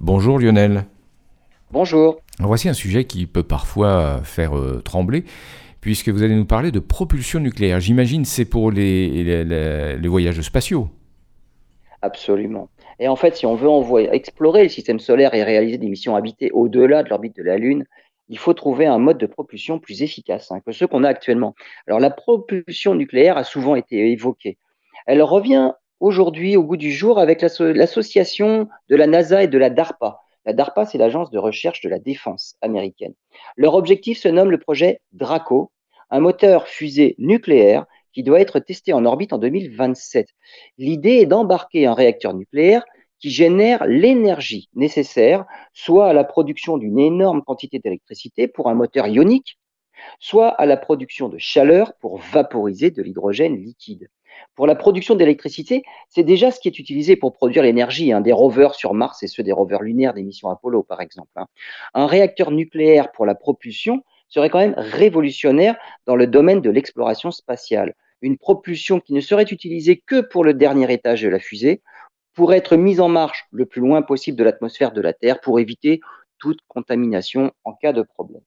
Bonjour Lionel. Bonjour. Voici un sujet qui peut parfois faire euh, trembler, puisque vous allez nous parler de propulsion nucléaire. J'imagine c'est pour les, les, voyages spatiaux. Absolument. Et en fait, si on veut envoyer, explorer le système solaire et réaliser des missions habitées au-delà de l'orbite de la Lune, il faut trouver un mode de propulsion plus efficace hein, que ceux qu'on a actuellement. Alors la propulsion nucléaire a souvent été évoquée. Elle revient aujourd'hui au goût du jour avec l'association de la NASA et de la DARPA. La DARPA, c'est l'agence de recherche de la défense américaine. Leur objectif se nomme le projet DRACO, un moteur fusée nucléaire qui doit être testé en orbite en 2027. L'idée est d'embarquer un réacteur nucléaire qui génère l'énergie nécessaire, soit à la production d'une énorme quantité d'électricité pour un moteur ionique, soit à la production de chaleur pour vaporiser de l'hydrogène liquide. Pour la production d'électricité, c'est déjà ce qui est utilisé pour produire l'énergie hein, des rovers sur Mars et ceux des rovers lunaires des missions Apollo, par exemple. Hein. Un réacteur nucléaire pour la propulsion serait quand même révolutionnaire dans le domaine de l'exploration spatiale. Une propulsion qui ne serait utilisée que pour le dernier étage de la fusée, pour être mise en marche le plus loin possible de l'atmosphère de la Terre pour éviter toute contamination en cas de problème.